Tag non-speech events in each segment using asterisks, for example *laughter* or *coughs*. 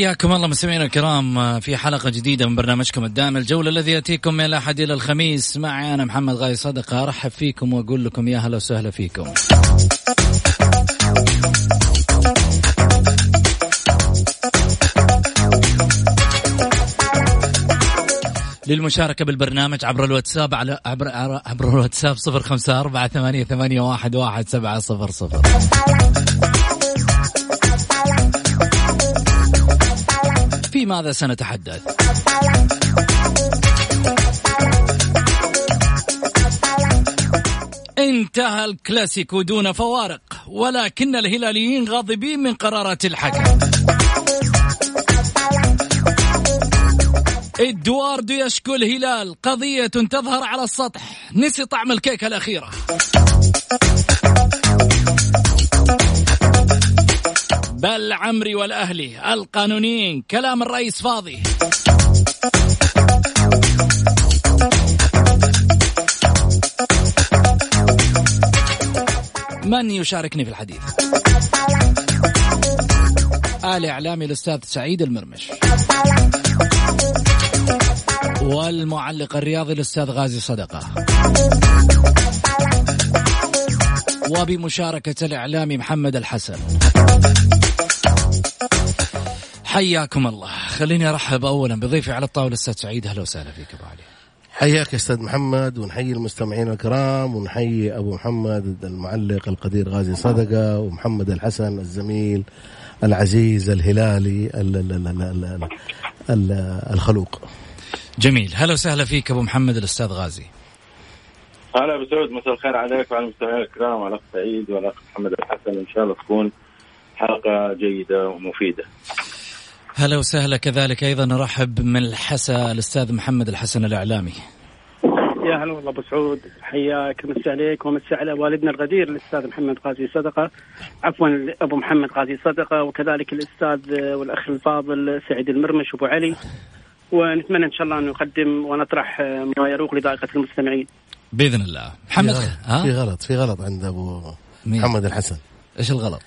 حياكم الله مستمعينا الكرام في حلقة جديدة من برنامجكم الدائم الجولة الذي يأتيكم من الأحد إلى الخميس. معي أنا محمد غاي صدقة أرحب فيكم وأقول لكم يا هلا وسهلا فيكم. للمشاركة بالبرنامج عبر الواتساب على عبر عبر الواتساب صفر خمسة أربعة ثمانية, ثمانية واحد, واحد سبعة صفر صفر. في ماذا سنتحدث؟ انتهى الكلاسيكو دون فوارق ولكن الهلاليين غاضبين من قرارات الحكم. إدواردو يشكو الهلال قضية تظهر على السطح. نسي طعم الكيكة الأخيرة. بل عمري والأهلي القانونيين كلام الرئيس فاضي. من يشاركني في الحديث؟ آل إعلامي الأستاذ سعيد المرمش. والمعلق الرياضي الأستاذ غازي صدقة. وبمشاركة الإعلامي محمد الحسن. حياكم الله. خليني أرحب اولا بضيفي على الطاولة أستاذ سعيد. أهلا وسهلا فيك أبو علي. حياك أستاذ محمد ونحيي المستمعين الكرام ونحيي أبو محمد المعلق القدير غازي صدقة ومحمد الحسن الزميل العزيز الهلالي الخلوق. جميل. هلا وسهلا فيك أبو محمد الأستاذ غازي. هلا ابو سعود مساء الخير عليك وعلى المستمعين الكرام وعلى الأخ سعيد والأخ محمد الحسن. إن شاء الله تكون حلقة جيدة ومفيدة. هلا وسهلا كذلك أيضا. نرحب من الحسا الأستاذ محمد الحسن الإعلامي. يا هلا والله أبو سعود. حياك مسي عليك ومسي على والدنا الغدير الأستاذ محمد غازي صدقة. عفوا أبو محمد غازي صدقة وكذلك الأستاذ والأخ الفاضل سعيد المرمش أبو علي. ونتمنى إن شاء الله أن نقدم ونطرح ما يروق لذائقه المستمعين. بإذن الله. محمد؟ في غلط, في غلط. في غلط عند أبو مين؟ محمد الحسن. إيش الغلط؟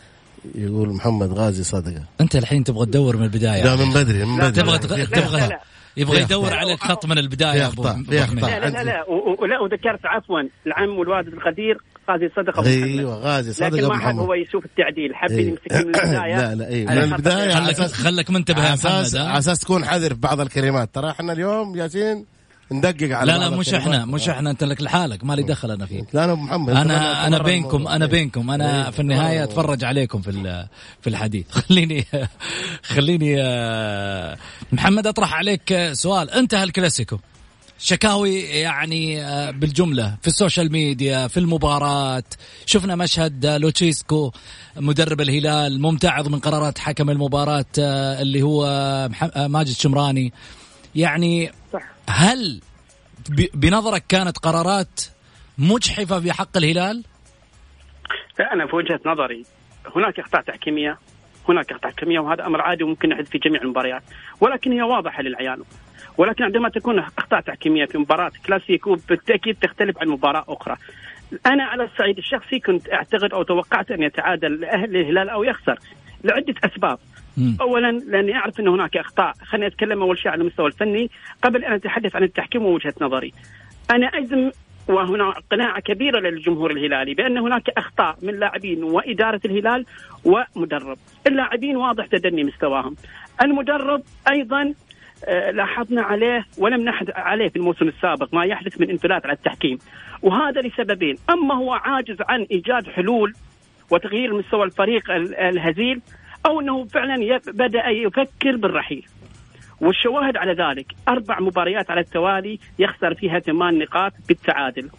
يقول محمد غازي صادقه أنت الحين تبغى تدور من البداية لا من بدري من بدري. تبغى تبغى يبغى يدور عليك خط من البداية يا ابو لا لا لا, لا ولا وذكرت عفوا العم والوالد القدير غازي صدقه أيوه غازي صدقه لكن ما حب هو يشوف التعديل حب إيه. يمسك من *coughs* البداية. لا لا اي من البداية خلك خلك منتبه يا محمد على أساس تكون حذر في بعض الكلمات. ترى إحنا اليوم ياسين ندقق على لا لا مش إحنا مش إحنا أنت لك لحالك مالي دخل أنا فيك. لا أنا محمد أنا أنا بينكم أنا بينكم. أنا في النهاية أتفرج عليكم في في الحديث. *laughs* خليني خليني آه، محمد أطرح عليك سؤال. انتهى الكلاسيكو شكاوي يعني آه، بالجملة في ال social media في المباراة شفنا مشهد لوتشيسكو مدرب الهلال ممتعض من قرارات حكم المباراة آه، اللي هو ماجد شمراني. يعني صح. هل بنظرك كانت قرارات مجحفة في حق الهلال؟ لا أنا في وجهة نظري هناك أخطاء تحكيمية هناك أخطاء تحكيمية وهذا أمر عادي وممكن يحدث في جميع المباريات ولكن هي واضحة للعيان. ولكن عندما تكون أخطاء تحكيمية في مباراة كلاسيكو بالتأكيد تختلف عن مباراة أخرى. أنا على الصعيد الشخصي كنت أعتقد أو توقعت أن يتعادل أهل الهلال أو يخسر لعدة أسباب. اولا لأني أعرف أن هناك أخطاء. خليني أتكلم أول شيء على المستوى الفني. قبل أن أتحدث عن التحكيم ووجهة نظري أنا اجزم وهنا قناعة كبيرة للجمهور الهلالي بأن هناك أخطاء من لاعبين وإدارة الهلال ومدرب. اللاعبين واضح تدني مستواهم. المدرب أيضا آه، لاحظنا عليه ولم نحد عليه في الموسم السابق ما يحدث من انفلات على التحكيم. وهذا لسببين. أما هو عاجز عن إيجاد حلول وتغيير مستوى الفريق الهزيل أو إنه فعلا بدأ يفكر بالرحيل. والشواهد على ذلك أربع مباريات على التوالي يخسر فيها ثمان نقاط بالتعادل.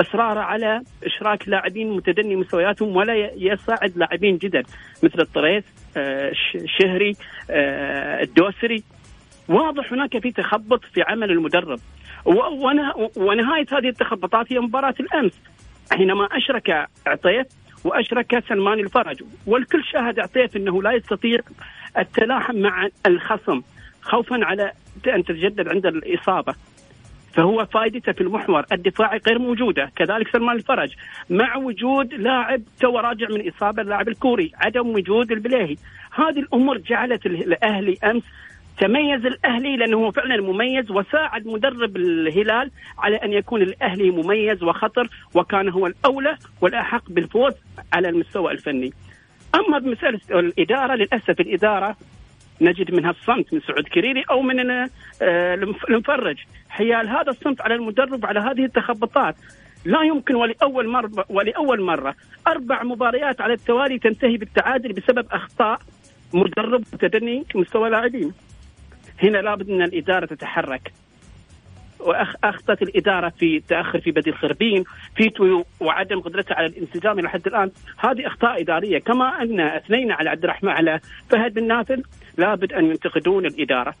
إصراره على إشراك لاعبين متدني مستوياتهم ولا يصعد لاعبين جدد مثل الطريس آه، شهري آه، الدوسري. واضح هناك في تخبط في عمل المدرب. ونهاية هذه التخبطات هي مباراة الأمس. حينما أشرك عطيف وأشرك سلمان الفرج. والكل شاهد عطيف أنه لا يستطيع التلاحم مع الخصم خوفا على أن تتجدد عند الإصابة. فهو فائدته في المحور الدفاعي غير موجودة، كذلك سلمان الفرج مع وجود لاعب تو راجع من إصابة اللاعب الكوري، عدم وجود البليهي، هذه الأمور جعلت الأهلي أمس تميز الأهلي لأنه هو فعلا مميز وساعد مدرب الهلال على أن يكون الأهلي مميز وخطر وكان هو الأولى والأحق بالفوز على المستوى الفني. أما بمسألة الإدارة للأسف الإدارة نجد منها الصمت من سعود كريري أو من آه، المفرج حيال هذا الصمت على المدرب على هذه التخبطات لا يمكن ولأول مره ولأول مرة أربع مباريات على التوالي تنتهي بالتعادل بسبب أخطاء مدرب وتدني مستوى لاعبين. هنا لابد أن الإدارة تتحرك. واخطت الإدارة في التاخر في بديل خربين في وعدم قدرتها على الانسجام إلى حد الآن. هذه أخطاء إدارية. كما أن اثنينا على عبد الرحمن على فهد بن نافل لابد أن ينتقدون الإدارة.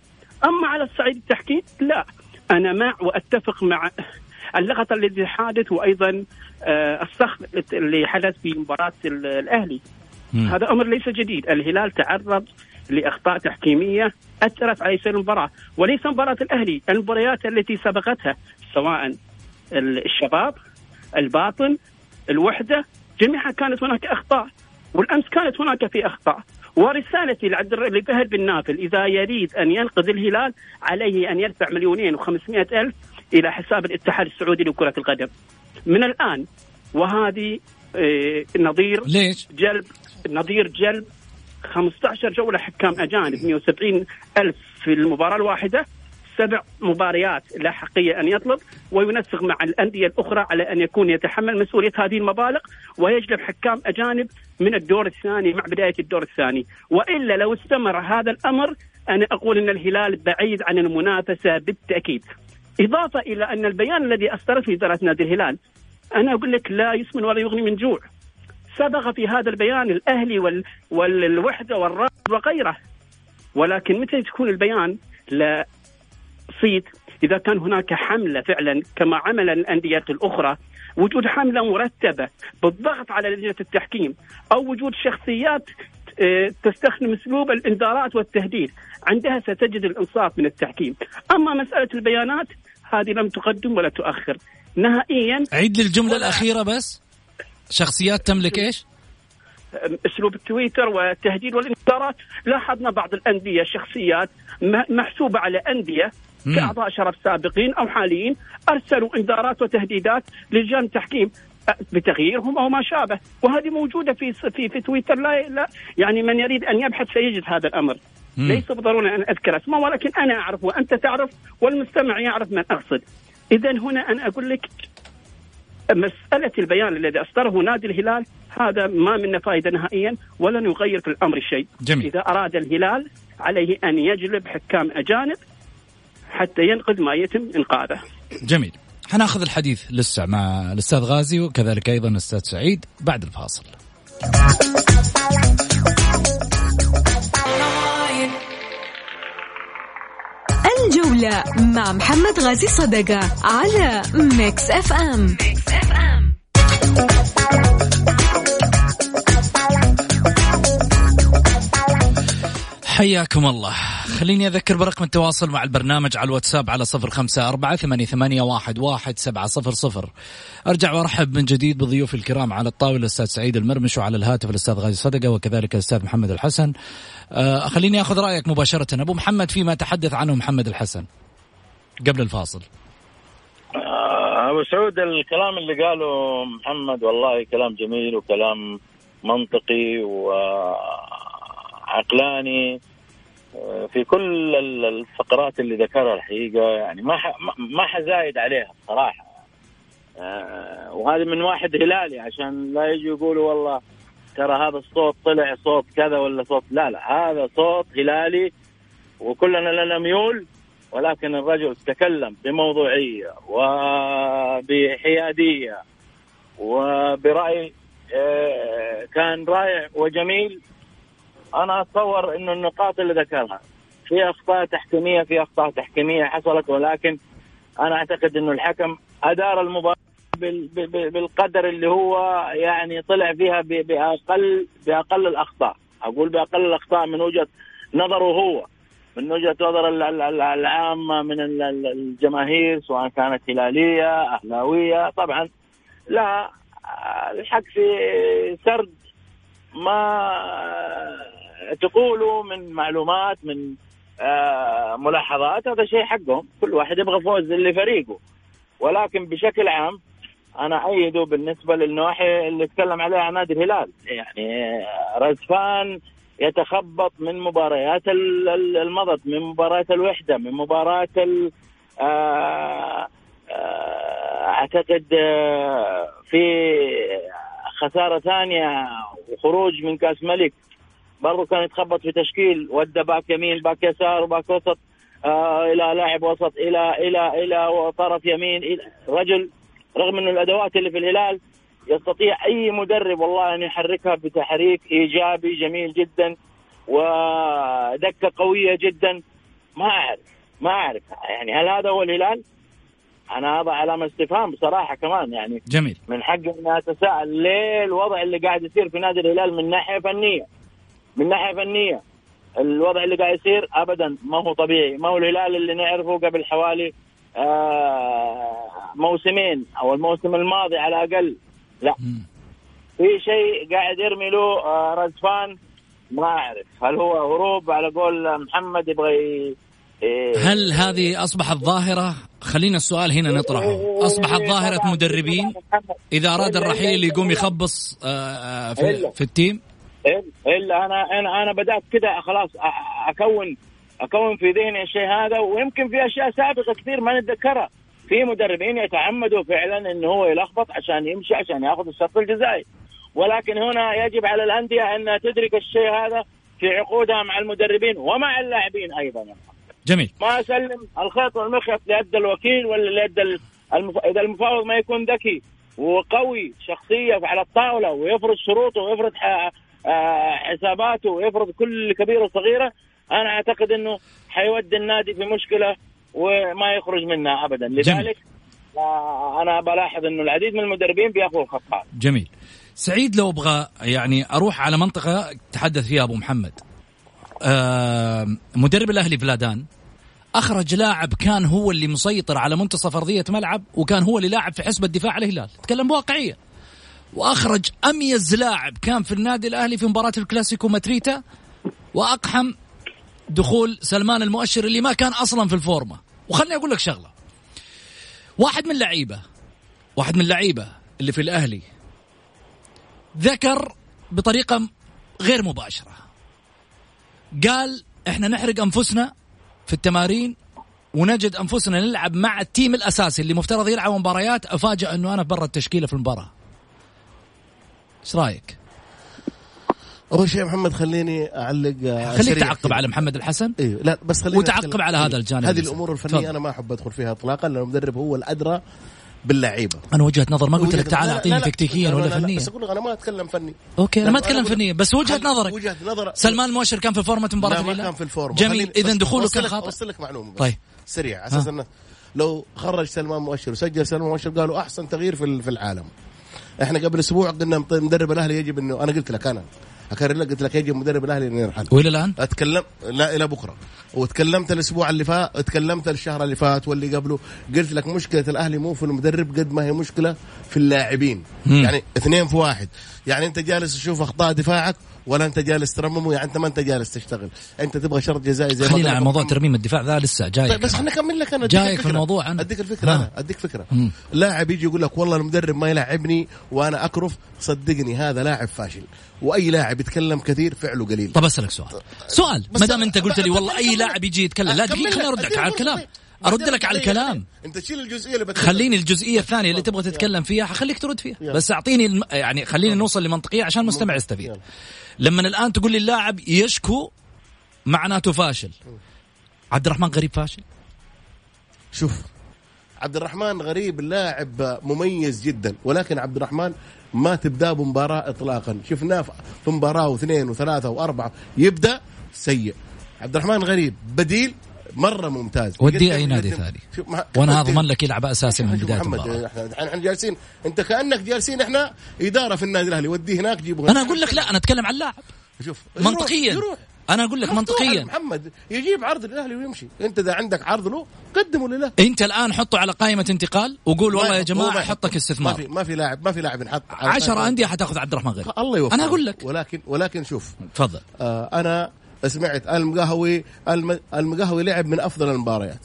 أما على الصعيد التحكيم لا. أنا مع وأتفق مع *laughs* اللغط الذي حادث وأيضا آه، الصخب اللي حدث في مباراة الأهلي. هذا أمر ليس جديد. الهلال تعرض لأخطاء تحكيمية أثرت على سير المباراة وليس مباراة الأهلي المباريات التي سبقتها سواء الشباب الباطن الوحدة جميعها كانت هناك أخطاء والأمس كانت هناك في أخطاء ورسالتي لفهد بن نافل إذا يريد أن ينقذ الهلال عليه أن يدفع مليونين وخمسمائة ألف إلى حساب الاتحاد السعودي لكرة القدم من الآن وهذه آه، نظير ليش؟ جلب نظير جلب 15 جولة حكام أجانب 170 ألف في المباراة الواحدة سبع مباريات لا حقية أن يطلب وينسق مع الأندية الأخرى على أن يكون يتحمل مسؤولية هذه المبالغ ويجلب حكام أجانب من الدور الثاني مع بداية الدور الثاني. وإلا لو استمر هذا الأمر أنا أقول أن الهلال بعيد عن المنافسة بالتأكيد. إضافة إلى أن البيان الذي أصدرته إدارة نادي الهلال أنا أقول لك لا يسمن ولا يغني من جوع. سبق في هذا البيان الأهلي وال والوحدة والرائد وغيره. ولكن متى تكون البيان؟ لا. صيت. إذا كان هناك حملة فعلا كما عمل الأندية الأخرى وجود حملة مرتبة بالضغط على لجنة التحكيم أو وجود شخصيات آه، تستخدم أسلوب الإنذارات والتهديد عندها ستجد الإنصاف من التحكيم. أما مسألة البيانات هذه لم تقدم ولا تؤخر. نهائيا عيد لي الجمله الأخيرة بس. شخصيات تملك إيش؟ أسلوب التويتر والتهديد والانذارات لاحظنا بعض الأندية شخصيات محسوبة على أندية كأعضاء شرف سابقين أو حاليين أرسلوا إنذارات وتهديدات للجان التحكيم بتغييرهم أو ما شابه. وهذه موجودة في في في تويتر. لا, لا يعني من يريد أن يبحث سيجد هذا الأمر. مم. ليس بالضروره أن أذكر اسمه ولكن أنا أعرف وأنت تعرف والمستمع يعرف من أقصد. اذا هنا أنا أقول لك مسألة البيان الذي أصدره نادي الهلال هذا ما منه فائدة نهائيا ولن يغير في الأمر شيء. جميل. إذا أراد الهلال عليه أن يجلب حكام أجانب حتى ينقذ ما يتم إنقاذه. جميل. حناخذ الحديث لسه مع الأستاذ غازي وكذلك أيضا الأستاذ سعيد بعد الفاصل. الجولة مع محمد غازي صدقة على Mix FM. حياكم الله خليني أذكر برقم التواصل مع البرنامج على الواتساب على صفر خمسة أربعة ثمانية, واحد, سبعة صفر صفر. أرجع وأرحب من جديد بضيوف الكرام على الطاولة الأستاذ سعيد المرمش وعلى الهاتف الأستاذ غازي صدقة وكذلك الأستاذ محمد الحسن. آه خليني أخذ رأيك مباشرة. أبو محمد فيما تحدث عنه محمد الحسن قبل الفاصل. آه أبو سعود الكلام اللي قاله محمد والله كلام جميل وكلام منطقي وعقلاني. في كل ال- الفقرات اللي ذكرها الحقيقة يعني ما ما- حزايد عليها صراحة. آه، وهذا من واحد هلالي عشان لا يجوا يقولوا والله ترى هذا الصوت طلع صوت كذا ولا صوت لا لا هذا صوت هلالي وكلنا لنا ميول ولكن الرجل تكلم بموضوعية وبحيادية وبرأي آه، كان رائع وجميل. أنا أتصور إنه النقاط اللي ذكرها في أخطاء تحكيمية في أخطاء تحكيمية حصلت ولكن أنا أعتقد إنه الحكم أدار المباراة بالقدر اللي هو يعني طلع فيها باقل بأقل الأخطاء. أقول بأقل الأخطاء من وجهة نظره هو من وجهة نظر ال- ال- ال- العامة من ال- ال- الجماهير سواء كانت هلالية أهلاوية. طبعا لا الحق في سرد ما تقولوا من معلومات من آه، ملاحظات هذا شيء حقهم. كل واحد يبغى فوز لفريقه ولكن بشكل عام أنا أيده بالنسبة للنواحي اللي تكلم عليها نادي الهلال. يعني آه، رزفان يتخبط من مباريات ال- ال- المضت من مباريات الوحدة من مباراه آه، أعتقد في خسارة ثانية وخروج من كأس ملك. برضه كان يتخبط في تشكيل ودى back يمين back يسار و back وسط آه إلى لاعب وسط إلى إلى إلى طرف يمين إلى رجل رغم انه الأدوات اللي في الهلال يستطيع أي مدرب والله أن يحركها بتحريك إيجابي جميل جدا ودكة قوية جدا. ما أعرف ما أعرف. يعني هل هذا هو الهلال؟ أنا اضع علامة استفهام بصراحة كمان. يعني جميل. من حقي اني أتساءل ليه الوضع اللي قاعد يصير في نادي الهلال من ناحية فنية. من ناحية فنية الوضع اللي قاعد يصير ابدا ما هو طبيعي. ما هو الهلال اللي نعرفه قبل حوالي آه موسمين أو الموسم الماضي على الأقل. لا. في شيء قاعد يرمي له آه رزفان؟ ما أعرف. هل هو هروب على قول محمد يبغى إيه، هل هذه أصبحت ظاهرة؟ خلينا السؤال هنا نطرحه. أصبحت ظاهرة مدربين؟ إذا أراد الرحيل يقوم يخبص آه، في, في التيم؟ إلا أنا أنا أنا بدأت كده خلاص اكون أكون في ذهني الشيء هذا ويمكن في أشياء سابقة كثير ما نتذكرها. في مدربين يتعمدوا فعلا انه هو يلخبط عشان يمشي عشان يأخذ الشرط الجزائي. ولكن هنا يجب على الأندية انها تدرك الشيء هذا في عقودها مع المدربين ومع اللاعبين أيضا. جميل. ما أسلم الخيط والمخيط ليد الوكيل ولا ليد المف... إذا المفاوض ما يكون ذكي وقوي شخصيه على الطاولة ويفرض شروطه ويفرض حساباته ويفرض كل كبيره وصغيرة أنا أعتقد إنه حيودي النادي في مشكلة وما يخرج منها ابدا. لذلك آه، أنا بلاحظ إنه العديد من المدربين بيأخذوا الخط هذا جميل. سعيد لو أبغى يعني أروح على منطقة تحدث فيها أبو محمد. آه مدرب الأهلي فلادان أخرج لاعب كان هو اللي مسيطر على منتصف أرضية ملعب وكان هو اللي لاعب في حسب الدفاع الهلال. تكلم بواقعية. وأخرج أميز لاعب كان في النادي الأهلي في مباراة الكلاسيكو ماتريتا وأقحم دخول سلمان المؤشر اللي ما كان أصلا في الفورمة. وخلني أقول لك شغلة. واحد من اللعيبه واحد من اللعيبه اللي في الأهلي ذكر بطريقة غير مباشرة. قال إحنا نحرق أنفسنا في التمارين ونجد أنفسنا نلعب مع التيم الأساسي اللي مفترض يلعب مباريات. افاجئ إنه أنا برا التشكيلة في المباراة. إيش رأيك؟ اول شيء محمد خليني أعلق آه، خليك تعقب. على محمد الحسن. أيوه لا بس خليني وتعقب على هذا. الجانب هذه الأمور. الفنية أنا ما أحب أدخل فيها اطلاقا لأن المدرب هو الأدرى باللعيبة. أنا وجهة نظر ما قلت لك تعال أعطيني. تكتيكيا لا، لا، ولا لا، فنيا بس أقول لك أنا ما أتكلم فني. okay أنا ما أتكلم فنيا بس وجهة نظرك وجهة نظر. سلمان المؤشر كان في فورمة مباراة لا ما كان في الفورمة. جميل إذا دخوله كان خاطئ اوصل لك معلومة بس. طيب. سريع على أساس إنه لو خرج سلمان مؤشر وسجل سلمان مؤشر قالوا أحسن تغيير في العالم. إحنا قبل أسبوع قلنا مدرب الأهلي يجب انه أنا قلت لك أنا. أكرر لك قلت لك يجب مدرب الأهلي إنه يرحل وإلى الآن؟ اتكلم لا إلى بكرة. وتكلمت الأسبوع اللي فات اتكلمت الشهر اللي فات واللي قبله. قلت لك مشكلة الأهلي مو في المدرب قد ما هي مشكلة في اللاعبين. يعني اثنين في واحد. يعني أنت جالس تشوف أخطاء دفاعك ولا انت جالس ترممه يعني انت ما انت جالس تشتغل انت تبغى شرط جزائي زي ما خلينا على موضوع. ترميم الدفاع ذا لسه جاي طيب بس. أنا اكمل لك أنا جايك في. الموضوع أنا. أديك الفكرة ها. أنا أديك فكره. لاعب يجي يقول لك والله المدرب ما يلعبني وأنا أكرف صدقني هذا لاعب فاشل وأي لاعب يتكلم كثير فعله قليل طب أسألك سؤال سؤال ما دام أنت قلت لي والله أي لاعب يجي يتكلم لا دقيقة خليني لك. ارد لك أديك على الكلام. أرد لك على خليني- الكلام. أنت تشيل الجزئية اللي بتكلم خليني الجزئية الثانية اللي تبغى تتكلم فيها حخليك ترد فيها. يلا. بس أعطيني الم... يعني خلينا نوصل لمنطقية عشان المستمع يستفيد. يلا. لما الآن تقول لي اللاعب يشكو معناته فاشل. عبد الرحمن غريب فاشل؟ شوف عبد الرحمن غريب لاعب مميز جدا ولكن عبد الرحمن ما تبدأ بمباراة اطلاقا. شفناه في مباراة واثنين وثلاثة وأربعة. يبدأ سيء. عبد الرحمن غريب بديل مرة ممتاز. يقدم- أي نادي ثاني. ما- وأنا. اضمن لك يلعب أساسي من بداية محمد المباراة. إحنا إحنا جالسين أنت كأنك جالسين إحنا إدارة في النادي الأهلي. وديه هناك جيبه أنا أقول لك لا أنا أتكلم عن اللاعب. شوف منطقيا. يروح. أنا أقول لك منطقيا. محمد. يجيب عرض للأهلي ويمشي. أنت إذا عندك عرض له قدمه لله. أنت الآن حطه على قائمة انتقال وقول والله يا ما- جماعة ما حطك ما استثمار. في ما في لاعب ما في لاعب ينحط على عشرة قائمة. أندية حتأخذ عبد الرحمن غريب الله يوفقه أنا أقول لك. ولكن ولكن شوف. تفضل. آه أنا سمعت المقهوي الم- المقهوي لعب من أفضل المباريات.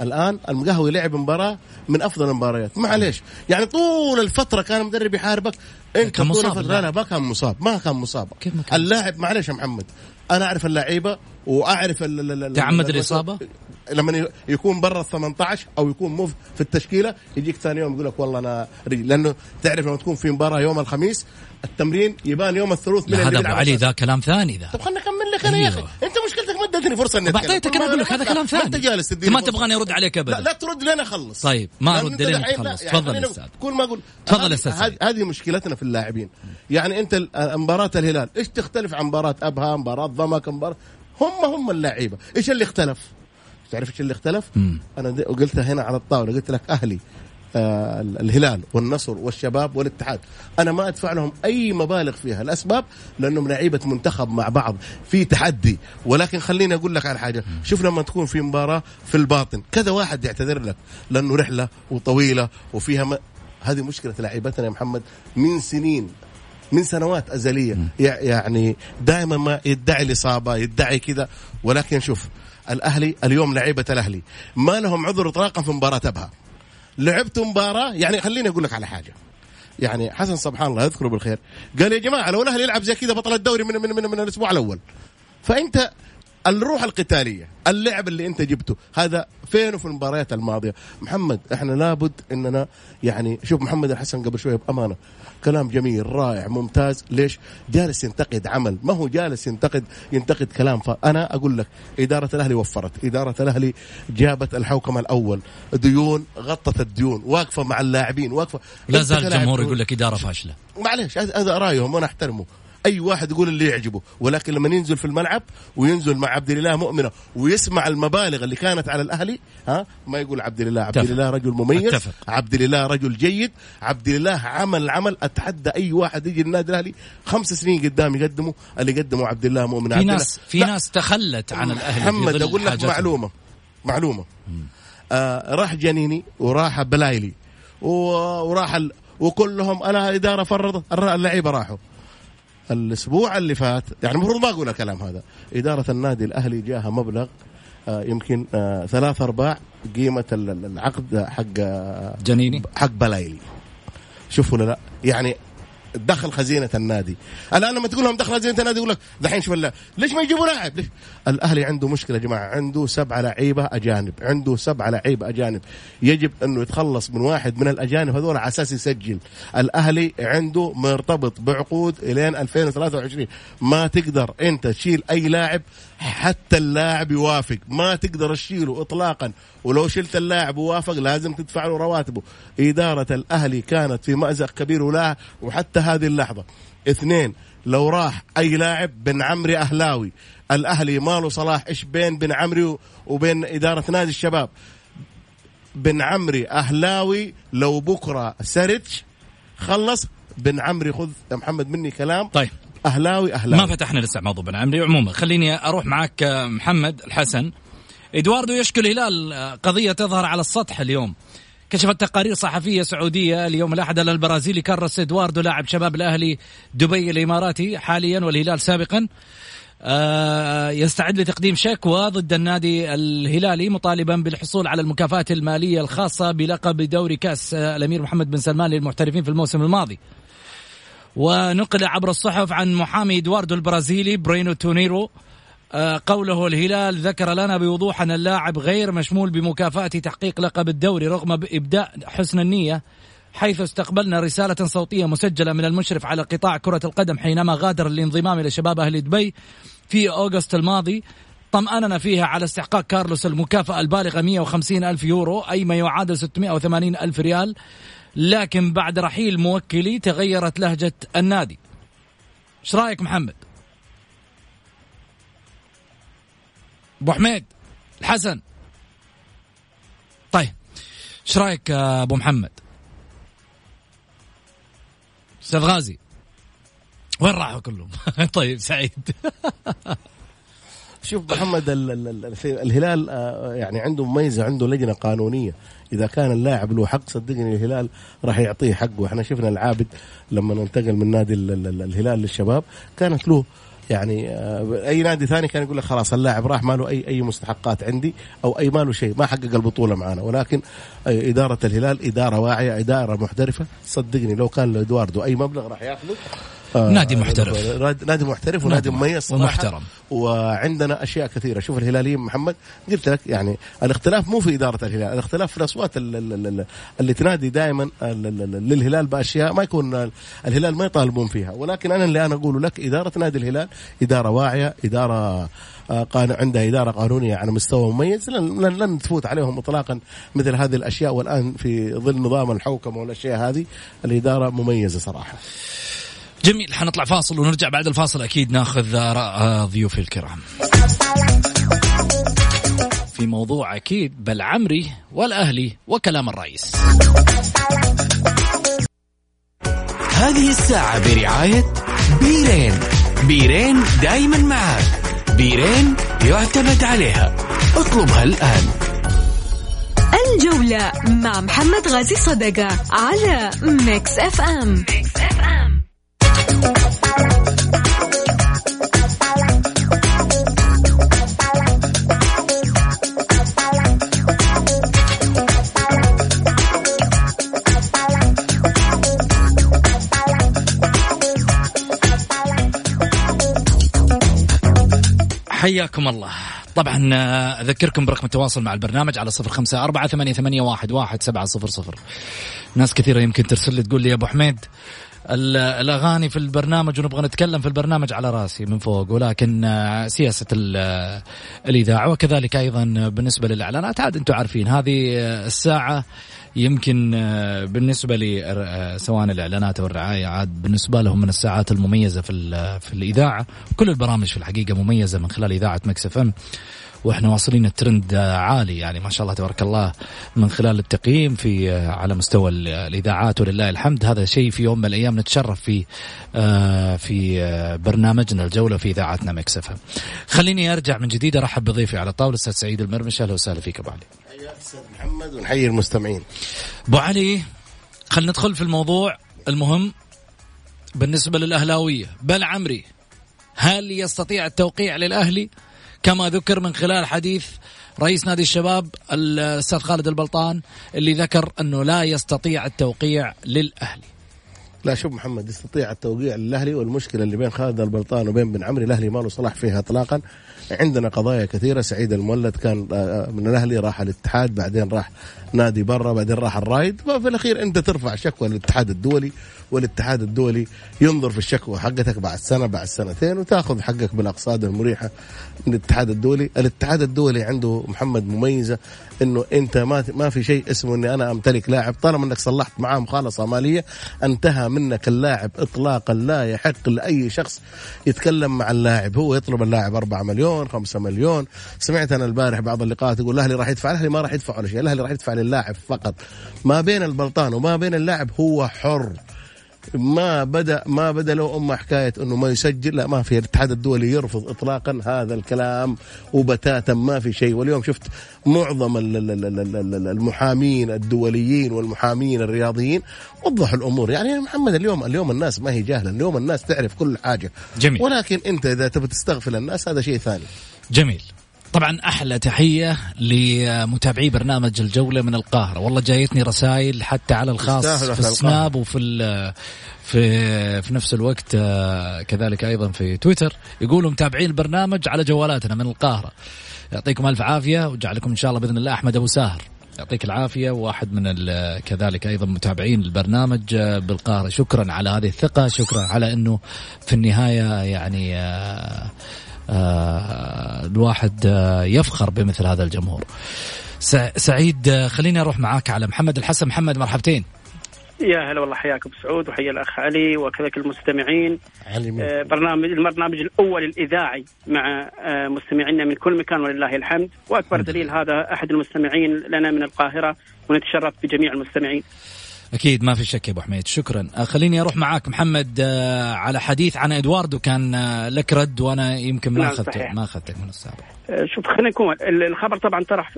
الآن المقهوي لعب مباراة من أفضل المباريات. معليش. يعني طول الفترة كان مدرب يحاربك إنت كان طول الفترة لا. لا ما كان مصاب ما كان مصاب. كيف ما كان اللاعب معليش يا محمد. أنا أعرف اللعيبة وأعرف تعمد ال- الإصابة؟ لما يكون برا ال 18 أو يكون مو في التشكيلة يجيك ثاني يوم يقول لك والله أنا رجل. لأنه تعرف لما تكون في مباراة يوم الخميس التمرين يبان يوم الثلاث من هذا أبو علي. ذا كلام ثاني ذا. طب اكمل لك أنا يا أخي أيوه. أنت مشكلتك ما اديتني فرصة إني. اعطيتك أنا أقول لك هذا كلام ثاني أنت جالس تديني ما. تبغاني ارد عليك ابدا لا لا ترد لين أخلص طيب، ما أنت لين تخلص. يعني تفضل أستاذ. كل ما أقول تفضل أستاذ هذه- مشكلتنا في اللاعبين يعني أنت مباراة الهلال إيش تختلف عن مباراة أبها مباراة ضمك مباراه هم هم اللعيبه إيش اللي اختلف تعرف إيش اللي اختلف مم. أنا قلتها هنا على الطاولة قلت لك أهلي الهلال والنصر والشباب والاتحاد. أنا ما أدفع لهم أي مبالغ فيها الاسباب لأنهم لعيبة منتخب مع بعض في تحدي. ولكن خليني أقول لك على حاجة. شوف لما تكون في مباراة في الباطن كذا واحد يعتذر لك لأنه رحلة وطويلة وفيها م... هذه مشكلة لعيبتنا يا محمد من سنين من سنوات أزلية. يع- يعني دائما ما يدعي الإصابة يدعي كذا. ولكن شوف الأهلي اليوم لعيبة الأهلي ما لهم عذر اطلاقا في مباراة ابها لعبتوا مباراة يعني خليني أقول لك على حاجة. يعني حسن سبحان الله يذكره بالخير. قال يا جماعة لو الأهلي يلعب زي كذا بطل الدوري من من من, من الأسبوع الأول. فأنت الروح القتالية اللعب اللي أنت جبته هذا فينه في المباريات الماضية. محمد إحنا لابد إننا يعني شوف محمد الحسن قبل شوية بأمانة كلام جميل رائع ممتاز. ليش؟ جالس ينتقد عمل. ما هو جالس ينتقد ينتقد كلام. فأنا أقول لك إدارة الأهلي وفرت. إدارة الأهلي جابت الحوكمه الأول. ديون غطت الديون. واقفة مع اللاعبين واقفة. لا زال الجمهور يقول لك إدارة فاشلة. معلش هذا هذا رأيهم وأنا أحترمه. أي واحد يقول اللي يعجبه ولكن لما ينزل في الملعب وينزل مع عبد الاله مؤمنة ويسمع المبالغ اللي كانت على الأهلي ها ما يقول عبد الاله عبد. الاله رجل مميز أتفق. عبد الاله رجل جيد عبد الاله عمل عمل أتحدى أي واحد يجي النادي الأهلي خمس سنين قدام يقدموا اللي قدموا عبد الله مؤمن في عبد. ناس في ناس تخلت عن الأهلي محمد أقول لك. معلومة معلومة آه راح جنيني وراح بلايلي وراح ال... وكلهم أنا إدارة فرضت اللعيبة راحوا الأسبوع اللي فات يعني المفروض ما أقول الكلام هذا إدارة النادي الأهلي جاها مبلغ آه يمكن آه ثلاث أرباع قيمة ال- ال- العقد حق آه جنيني؟ حق بلايلي. شوفوا ولا لا؟ يعني دخل خزينة النادي. الآن لما تقول لهم دخل خزينة النادي يقول لك دحين شوف ليش ما يجيبوا لاعب؟ الأهلي عنده مشكلة يا جماعة. عنده سبعه لعيبة أجانب. عنده سبعه لعيبة أجانب. يجب أنه يتخلص من واحد من الأجانب هذول على أساس يسجل. الأهلي عنده مرتبط بعقود إلين 2023 ما تقدر أنت تشيل أي لاعب حتى اللاعب يوافق. ما تقدر تشيله اطلاقا. ولو شلت اللاعب ووافق لازم تدفع له رواتبه. إدارة الأهلي كانت في مأزق كبير ولا وحتى هذه اللحظة. اثنين لو راح أي لاعب بن عمري أهلاوي الأهلي ماله صلاح إيش بين بن عمري وبين إدارة نادي الشباب؟ بن عمري أهلاوي لو بكرة سرتش خلص. بن عمري خذ يا محمد مني كلام. طيب. أهلاوي أهلاوي. ما فتحنا لسه موضوع بن عمري عموما خليني أروح معك آه، محمد الحسن. إدواردو يشكو الهلال آه، قضية تظهر على السطح اليوم. كشفت تقارير صحفية سعودية اليوم الأحد أن البرازيلي كارلوس إدواردو لاعب شباب الأهلي دبي الإماراتي حاليا والهلال سابقا آه، يستعد لتقديم شكوى ضد النادي الهلالي مطالبا بالحصول على المكافآت المالية الخاصة بلقب دوري كأس آه، الأمير محمد بن سلمان للمحترفين في الموسم الماضي. ونقل عبر الصحف عن محامي إدواردو البرازيلي برينو تونيرو قوله الهلال ذكر لنا بوضوح أن اللاعب غير مشمول بمكافأة تحقيق لقب الدوري رغم إبداء حسن النية حيث استقبلنا رسالة صوتية مسجلة من المشرف على قطاع كرة القدم حينما غادر الانضمام إلى شباب أهل دبي في أوغست الماضي. طمأننا فيها على استحقاق كارلوس المكافأة البالغة 150 ألف يورو أي ما يعادل 680 ألف ريال. لكن بعد رحيل موكلي تغيرت لهجة النادي. إيش رأيك محمد؟ أبو حميد الحسن. طيب إيش رأيك أبو محمد؟ أستاذ غازي وين راحوا كلهم؟ *laughs* طيب سعيد. شوف محمد ال ال ال الهلال آه، يعني عنده مميزة عنده لجنة قانونية. إذا كان اللاعب له حق صدقني الهلال راح يعطيه حقه. إحنا شفنا العابد لما انتقل من نادي ال ال الهلال للشباب كانت له يعني آه، أي نادي ثاني كان يقول لك خلاص اللاعب راح ما له أي أي مستحقات عندي أو أي ما له شيء ما حقق البطولة معنا ولكن إدارة الهلال إدارة واعية إدارة محترفة. صدقني لو كان له ادواردو أي مبلغ راح ياخذه آه نادي محترف. نادي محترف ونادي مميز صراحة. ومحترم وعندنا أشياء كثيرة. شوف الهلاليين محمد قلت لك يعني الاختلاف مو في إدارة الهلال الاختلاف في الأصوات اللي تنادي دائما للهلال بأشياء ما يكون الهلال ما يطالبون فيها. ولكن أنا اللي أنا أقوله لك إدارة نادي الهلال إدارة واعية إدارة آه، عندها إدارة قانونية على مستوى مميز. لن, لن, لن تفوت عليهم اطلاقا مثل هذه الأشياء. والآن في ظل نظام الحوكمة والأشياء هذه الإدارة مميزة صراحة. جميل حنطلع فاصل ونرجع بعد الفاصل أكيد ناخذ آراء ضيوفي الكرام. في موضوع أكيد بل عمري والأهلي وكلام الرئيس. هذه الساعة برعاية بيرين بيرين دايما معك بيرين يعتمد عليها اطلبها الآن الجولة مع محمد غازي صدقة على Mix FM, Mix. حياكم الله. طبعا آه، أذكركم برقم التواصل مع البرنامج على صفر خمسة أربعة ثمانية, ثمانية واحد, واحد سبعة صفر صفر. ناس كثيرة يمكن ترسل لي تقول لي يا أبو حميد الأغاني في البرنامج ونبغى نتكلم في البرنامج على راسي من فوق ولكن آه، سياسة آه، الإذاعة وكذلك أيضا بالنسبة للإعلانات. عاد أنتم عارفين هذه الساعة يمكن بالنسبة لي سواء الإعلانات أو الرعاية عاد بالنسبة لهم من الساعات المميزة في في الإذاعة. كل البرامج في الحقيقة مميزة من خلال إذاعة مكس إم. وإحنا واصلين الترند عالي يعني ما شاء الله تبارك الله من خلال التقييم في على مستوى الإذاعات ولله الحمد هذا شيء في يوم من الأيام نتشرف فيه آه، في برنامجنا الجولة في إذاعتنا مكسفه. خليني أرجع من جديد أرحب بضيفي على الطاوله أستاذ سعيد المرمش أهلا وسهلا فيك أبو علي. أستاذ محمد ونحيي المستمعين. أبو علي خلينا ندخل في الموضوع المهم بالنسبة للأهلاوية بل عمري هل يستطيع التوقيع للأهلي كما ذكر من خلال حديث رئيس نادي الشباب الأستاذ خالد البلطان اللي ذكر أنه لا يستطيع التوقيع للأهلي. لا شوف محمد يستطيع التوقيع للأهلي والمشكلة اللي بين خالد البلطان وبين بن عمري. الأهلي ما له صلاح فيها اطلاقا. عندنا قضايا كثيرة. سعيد المولد كان آه، من الأهلي راح الاتحاد بعدين راح نادي برا بعدين راح الرايد. ففي الأخير أنت ترفع شكوى للاتحاد الدولي. والاتحاد الدولي ينظر في الشكوى حقتك بعد سنة بعد سنتين وتاخذ حقك بالاقساط المريحة من الاتحاد الدولي، الاتحاد الدولي عنده محمد مميزة إنه أنت ما ما في شيء اسمه إني أنا أمتلك لاعب. طالما إنك صلحت معاه مخالصة مالية انتهى منك اللاعب اطلاقا لا يحق لأي شخص يتكلم مع اللاعب. هو يطلب اللاعب 4 مليون 5 مليون. سمعت أنا البارح بعض اللقاءات يقول الأهلي راح يدفع الأهلي ما راح يدفع ولا شيء. الأهلي راح يدفع للاعب فقط. ما بين البلطان وما بين اللاعب هو حر. ما بدا ما بدأ له أمه حكاية إنه ما يسجل لا ما في الاتحاد الدولي يرفض اطلاقا هذا الكلام وبتاتا ما في شيء. واليوم شفت معظم ال- ال- ال- ال- ال- المحامين الدوليين والمحامين الرياضيين وضحوا الأمور. يعني يا محمد اليوم اليوم الناس ما هي جاهلة اليوم الناس تعرف كل حاجة. جميل. ولكن أنت إذا تبي تستغفل الناس هذا شيء ثاني. جميل. طبعا أحلى تحية لمتابعي برنامج الجولة من القاهرة. والله جايتني رسائل حتى على الخاص في السناب وفي في في نفس الوقت آه، كذلك أيضا في تويتر. يقولوا متابعين البرنامج على جوالاتنا من القاهرة. يعطيكم ألف عافية وجعلكم إن شاء الله بإذن الله. أحمد أبو ساهر يعطيك العافية. واحد من كذلك أيضا متابعين البرنامج آه، بالقاهرة. شكرا على هذه الثقة. شكرا على إنه في النهاية يعني آه، الواحد آه، يفخر بمثل هذا الجمهور. سع- سعيد آه، خليني أروح معاك على محمد الحسن. محمد مرحبتين. يا هلا والله حياك ابو سعود وحيا الأخ علي وكذلك المستمعين. علي؟ آه، برنامج البرنامج الأول الإذاعي مع آه، مستمعينا من كل مكان ولله الحمد. وأكبر دليل هذا أحد المستمعين لنا من القاهرة ونتشرف بجميع المستمعين. أكيد ما في شك يا أبو حميد. شكرا. آه، خليني أروح معاك محمد آه، على حديث عن إدواردو. كان آه، لك رد وأنا يمكن ما نعم، اخذته. ما اخذتك من السابق. شوف خلينا نكون ال- الخبر طبعا طرح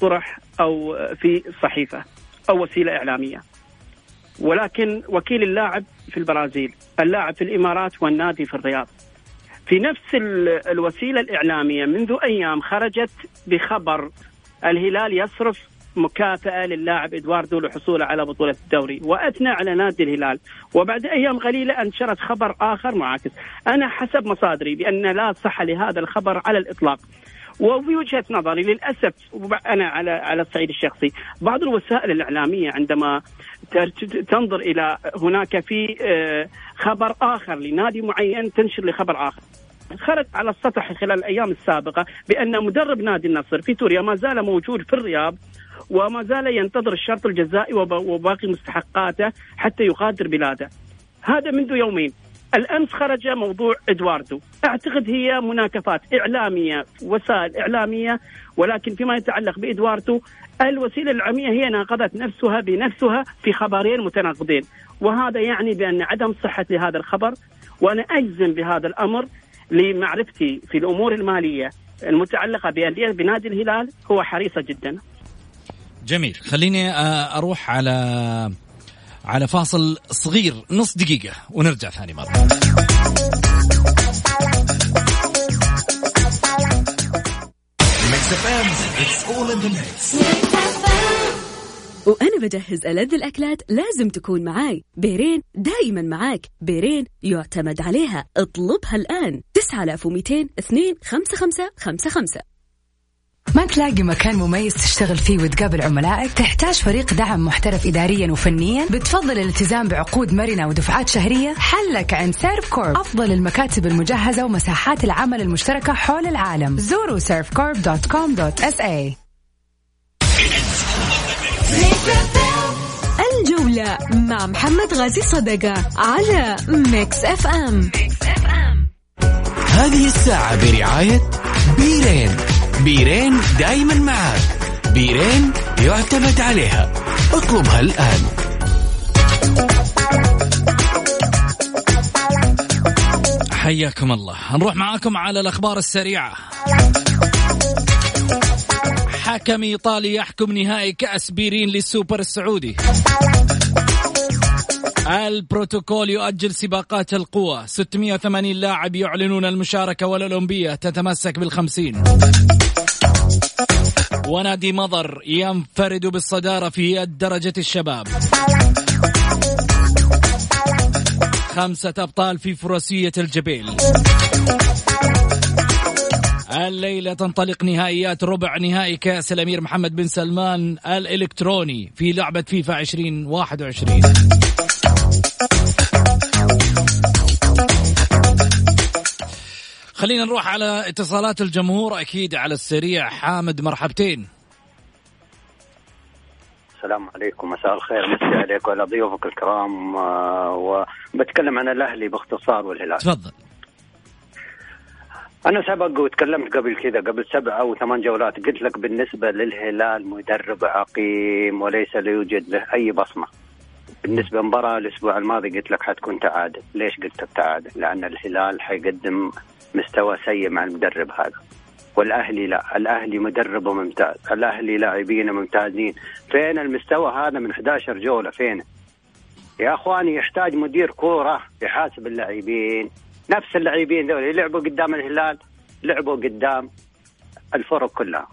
طرح أو في صحيفة أو وسيلة إعلامية. ولكن وكيل اللاعب في البرازيل اللاعب في الإمارات والنادي في الرياض في نفس ال- الوسيلة الإعلامية منذ أيام خرجت بخبر الهلال يصرف مكافأة للاعب إدواردو لحصوله على بطولة الدوري وأثنى على نادي الهلال وبعد أيام قليلة أنشرت خبر آخر معاكس. أنا حسب مصادري بأن لا صحة لهذا الخبر على الإطلاق. وفي وجهة نظري للأسف أنا على على الصعيد الشخصي بعض الوسائل الإعلامية عندما تنظر إلى هناك في آه، خبر آخر لنادي معين تنشر لخبر آخر. خرج على السطح خلال الأيام السابقة بأن مدرب نادي النصر في سوريا ما زال موجود في الرياض. وما زال ينتظر الشرط الجزائي وب- وباقي مستحقاته حتى يغادر بلاده. هذا منذ يومين. الأمس خرج موضوع إدواردو. أعتقد هي مناكفات إعلامية وسائل إعلامية ولكن فيما يتعلق بإدواردو الوسيلة الاعلاميه هي ناقضت نفسها بنفسها في خبرين متناقضين. وهذا يعني بأن عدم صحة لهذا الخبر وأنا أجزم بهذا الأمر لمعرفتي في الأمور المالية المتعلقة بنادي الهلال هو حريصة جدا. جميل. خليني آه، أروح على على فاصل صغير نص دقيقة ونرجع ثاني ميكس وأنا بجهز ألذ الأكلات لازم تكون معاي. بيرين دايما معاك. بيرين يعتمد عليها. اطلبها الآن. 9200 2 5 5 5 5 ما تلاقي مكان مميز تشتغل فيه وتقابل عملائك؟ تحتاج فريق دعم محترف إداريا وفنيا؟ بتفضل الالتزام بعقود مرنة ودفعات شهرية؟ حلك عند Servcorp أفضل المكاتب المجهزة ومساحات العمل المشتركة حول العالم زوروا servcorp.com.sa الجولة مع محمد غازي صدقة على Mix FM هذه الساعة برعاية بيرين بيرين دايما معك. بيرين يعتمد عليها. اطلبها الآن. حياكم الله. نروح معاكم على الأخبار السريعة. حكم إيطالي يحكم نهائي كأس بيرين للسوبر السعودي. البروتوكول يؤجل سباقات القوى. 680 لاعب يعلنون المشاركة والأولمبية تتمسك بالخمسين. ونادي مضر ينفرد بالصدارة في درجة الشباب. خمسة أبطال في فروسية الجبيل. الليلة تنطلق نهائيات ربع نهائي كأس الأمير محمد بن سلمان الإلكتروني في لعبة فيفا 2021 خلينا نروح على اتصالات الجمهور أكيد على السريع. حامد مرحبتين. السلام عليكم. مساء الخير. مسي عليك وعلى ضيوفك الكرام آه، وبتكلم عن الأهلي باختصار والهلال. تفضل. أنا سبق وتكلمت قبل كذا قبل سبع أو ثمان جولات قلت لك بالنسبة للهلال مدرب عقيم وليس يوجد له أي بصمة. بالنسبة للمباراة الأسبوع الماضي قلت لك حتكون تعادل. ليش قلت لك تعادل؟ لأن الهلال حيقدم مستوى سيء مع المدرب هذا. والأهلي لا. الأهلي مدربه ممتاز. الأهلي لاعبينه ممتازين. فين المستوى هذا من 11 جولة؟ فين؟ يا أخواني يحتاج مدير كورة يحاسب اللاعبين. نفس اللاعبين دول لعبوا قدام الهلال لعبوا قدام الفرق كلها.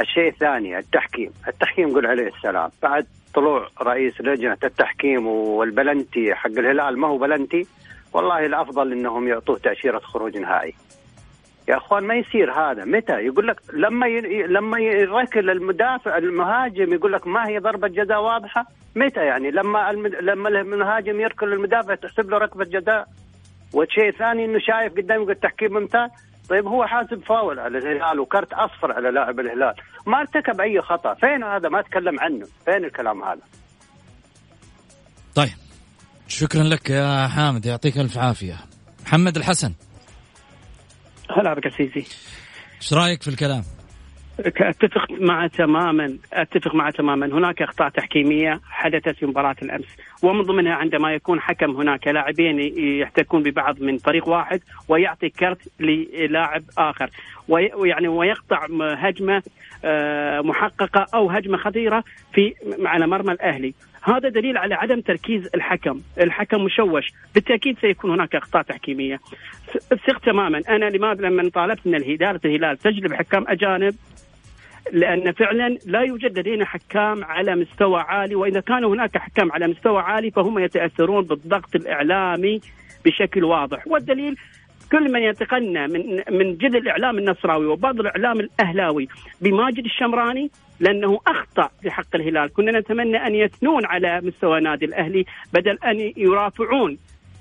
الشيء الثاني التحكيم. التحكيم قول عليه السلام. بعد طلوع رئيس لجنة التحكيم والبلنتي حق الهلال ما هو بلنتي؟ والله الأفضل أنهم يعطوه تأشيرة خروج نهائي. يا أخوان ما يصير هذا. متى؟ يقول لك لما ي... لما يركل المدافع المهاجم يقول لك ما هي ضربة جزاء واضحة؟ متى يعني؟ لما الم... لما المهاجم يركل المدافع تحسب له ركبة جزاء. والشيء الثاني إنه شايف قدام يقول التحكيم ممتاز. طيب هو حاسب فاول على الهلال وكرت أصفر على لاعب الهلال. ما ارتكب أي خطأ. فين هذا؟ ما تكلم عنه. فين الكلام هذا؟ طيب. شكرا لك يا حامد يعطيك ألف عافية. محمد الحسن. هلا بك سيسي إيش رأيك في الكلام؟ أتفق معه تماما أتفق معه تماما. هناك أخطاء تحكيمية حدثت في مباراة الأمس. ومن ضمنها عندما يكون حكم هناك لاعبين يحتكون ببعض من فريق واحد ويعطي كرت للاعب آخر. ويعني ويقطع هجمة آه، محققة أو هجمة خطيرة في على مرمى الأهلي. هذا دليل على عدم تركيز الحكم. الحكم مشوش. بالتأكيد سيكون هناك أخطاء تحكيمية. ثق تماما. أنا لماذا لما طالبت من الإدارة الهلال تجلب حكام أجانب؟ لأن فعلا لا يوجد لدينا حكام على مستوى عالي وإذا كان هناك حكام على مستوى عالي فهم يتأثرون بالضغط الإعلامي بشكل واضح. والدليل كل من يتقنى من من جذر الإعلام النصراوي وبعض الإعلام الأهلاوي بماجد الشمراني لأنه أخطأ في حق الهلال، كنا نتمنى أن يثنون على مستوى نادي الأهلي بدل أن يرافعون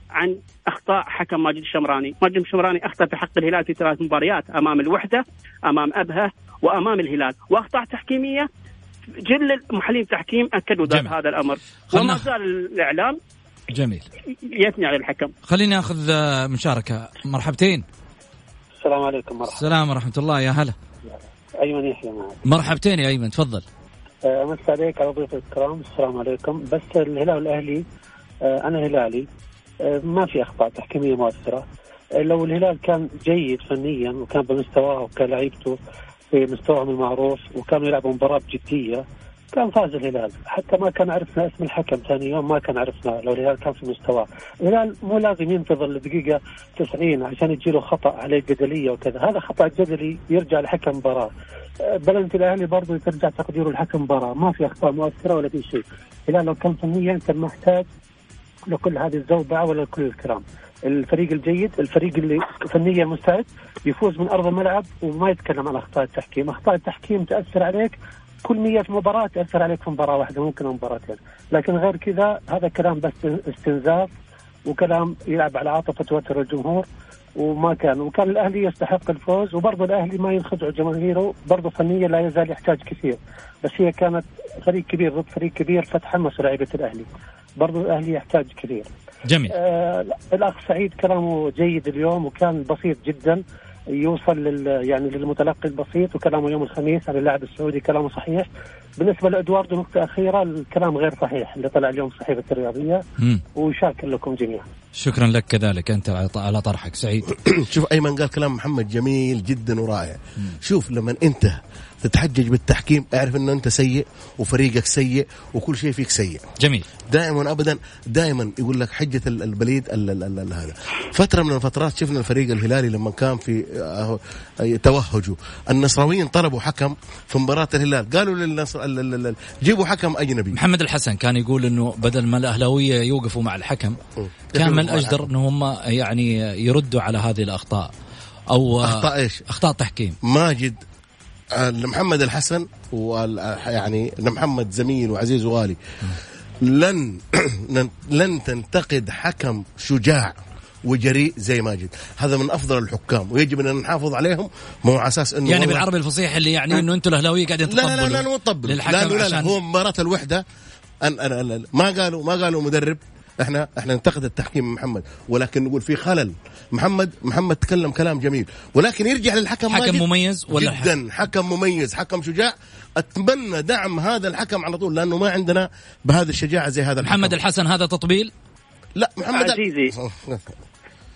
عن أخطاء حكم ماجد الشمراني، ماجد الشمراني أخطأ في حق الهلال في ثلاث مباريات أمام الوحدة، أمام أبها، وأمام الهلال، وأخطاء تحكيمية جل محللين التحكيم أكدوا هذا الأمر، وما زال الإعلام جميل. يثني على الحكم. خليني آخذ آه، مشاركة. مرحبتين. السلام عليكم مرحبا. السلام ورحمة الله. يا هلا. أيمن يحيى معك. مرحبتين يا أيمن تفضل. آه، أمس عليك على ضيوف الكرام. السلام عليكم. بس الهلال الاهلي آه، أنا هلالي. ما في أخطاء تحكيمية مؤثرة. لو الهلال كان جيد فنيا وكان بمستواه وكلاعيبته في مستواهم المعروف وكانوا يلعبوا مباراة بجديه كان فاز الهلال. حتى ما كان عرفنا اسم الحكم ثاني يوم ما كان عرفنا لو الهلال كان في مستواه. الهلال مو لازم ينتظر لدقيقة 90 عشان يجي له خطأ عليه جدلية وكذا. هذا خطأ جدلي يرجع لحكم مباراة بلنتي الأهلي برضه ترجع تقديره لحكم مباراة ما في اخطاء مؤثرة ولا في شيء. الهلال لو كان فنيا كان محتاج لكل هذه الزوبعة ولا كل الكلام الفريق الجيد الفريق اللي فنيا مستعد يفوز من أرض الملعب وما يتكلم عن أخطاء التحكيم. أخطاء التحكيم تأثر عليك كل 100 مباراة تأثر عليك في مباراة واحدة ممكن مباراتين لكن غير كذا هذا كلام بس استنزاف وكلام يلعب على عاطفة وتر الجمهور وما كان. وكان الأهلي يستحق الفوز وبرضه الأهلي ما ينخدع جماهيره برضه فنيا لا يزال يحتاج كثير. بس هي كانت فريق كبير ضد فريق كبير فتحمسوا لعيبة الأهلي. برضه الأهلي يحتاج كثير. جميل. آه الأخ سعيد كلامه جيد اليوم وكان بسيط جدا. يوصل لل يعني للمتلقي البسيط وكلامه يوم الخميس عن اللاعب السعودي كلامه صحيح. بالنسبة لادواردو نقطة أخيرة الكلام غير صحيح اللي طلع اليوم صحيفة الرياضية. وشاكر لكم جميعا. شكرا لك كذلك. أنت على طرحك. سعيد. *clears throat* شوف أيمن قال كلام محمد جميل جدا ورائع. شوف لما أنت تتحجج بالتحكيم أعرف إنه أنت سيء وفريقك سيء وكل شيء فيك سيء. جميل. دائما ابدا دائما يقول لك حجة البليد هذا. فترة من الفترات شفنا الفريق الهلالي لما كان في آه، توهجه. النصراويين طلبوا حكم في مباراة الهلال. قالوا للنصر جيبوا حكم أجنبي. محمد الحسن كان يقول إنه بدل ما الأهلاوية يوقفوا مع الحكم كان من أجدر ان هم يعني يردوا على هذه الأخطاء أو أخطاء إيش؟ أخطاء تحكيم ماجد لمحمد الحسن يعني لمحمد زميل وعزيز وغالي. *clears throat* لن لن تنتقد حكم شجاع وجريء زي ماجد. هذا من أفضل الحكام ويجب أن نحافظ عليهم مو على أساس إنه يعني بالعربي الفصيح اللي يعني إنه أنتم الأهلاوية قاعدين تطبلوا لا لا لا, لا تطبلوا. لا, لا, لا, لا هو مباراة الوحدة. أن أنا أنا ما قالوا ما قالوا مدرب. إحنا إحنا ننتقد التحكيم محمد ولكن نقول في خلل. محمد محمد تكلم كلام جميل ولكن يرجع للحكم حكم مميز ولا جدا. حكم؟ مميز حكم شجاع. أتمنى دعم هذا الحكم على طول لأنه ما عندنا بهذه الشجاعة زي هذا الحكم. محمد الحسن هذا تطبيل؟ لا محمد عزيزي. *laughs*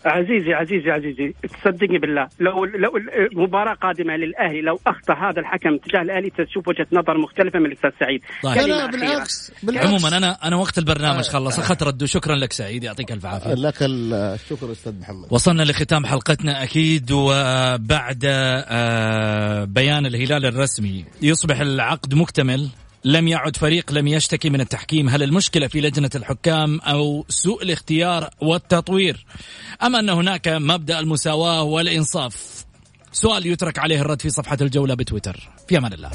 عزيزي عزيزي عزيزي تصدقني بالله لو لو مباراة قادمة للأهلي لو أخطأ هذا الحكم تجاه الأهلي تشوف وجهة نظر مختلفة من الأستاذ سعيد طيب. لا. بالعكس بالعكس عموما أنا أنا وقت البرنامج آه. خلص اخذت رد وشكرا لك سعيد يعطيك ألف عافية لك الشكر أستاذ محمد وصلنا لختام حلقتنا أكيد وبعد آه، بيان الهلال الرسمي يصبح العقد مكتمل لم يعد فريق لم يشتكي من التحكيم. هل المشكلة في لجنة الحكام أو سوء الاختيار والتطوير؟ أم أن هناك مبدأ المساواة والإنصاف؟ سؤال يترك عليه الرد في صفحة الجولة بتويتر. في أمان الله.